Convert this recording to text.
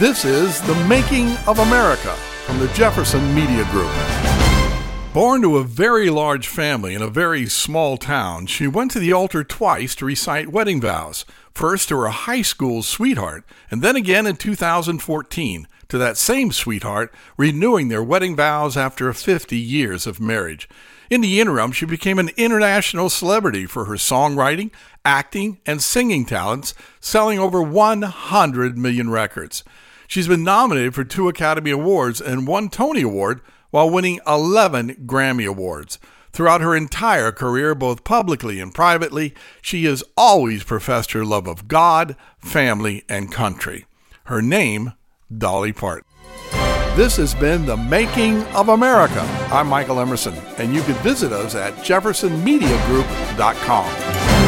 This is The Making of America from the Jefferson Media Group. Born to a very large family in a very small town, she went to the altar twice to recite wedding vows. First to her high school sweetheart, and then again in 2014 to that same sweetheart, renewing their wedding vows after 50 years of marriage. In the interim, she became an international celebrity for her songwriting, acting, and singing talents, selling over 100 million records. She's been nominated for two Academy Awards and one Tony Award while winning 11 Grammy Awards. Throughout her entire career, both publicly and privately, she has always professed her love of God, family, and country. Her name, Dolly Parton. This has been The Making of America. I'm Michael Emerson, and you can visit us at jeffersonmediagroup.com.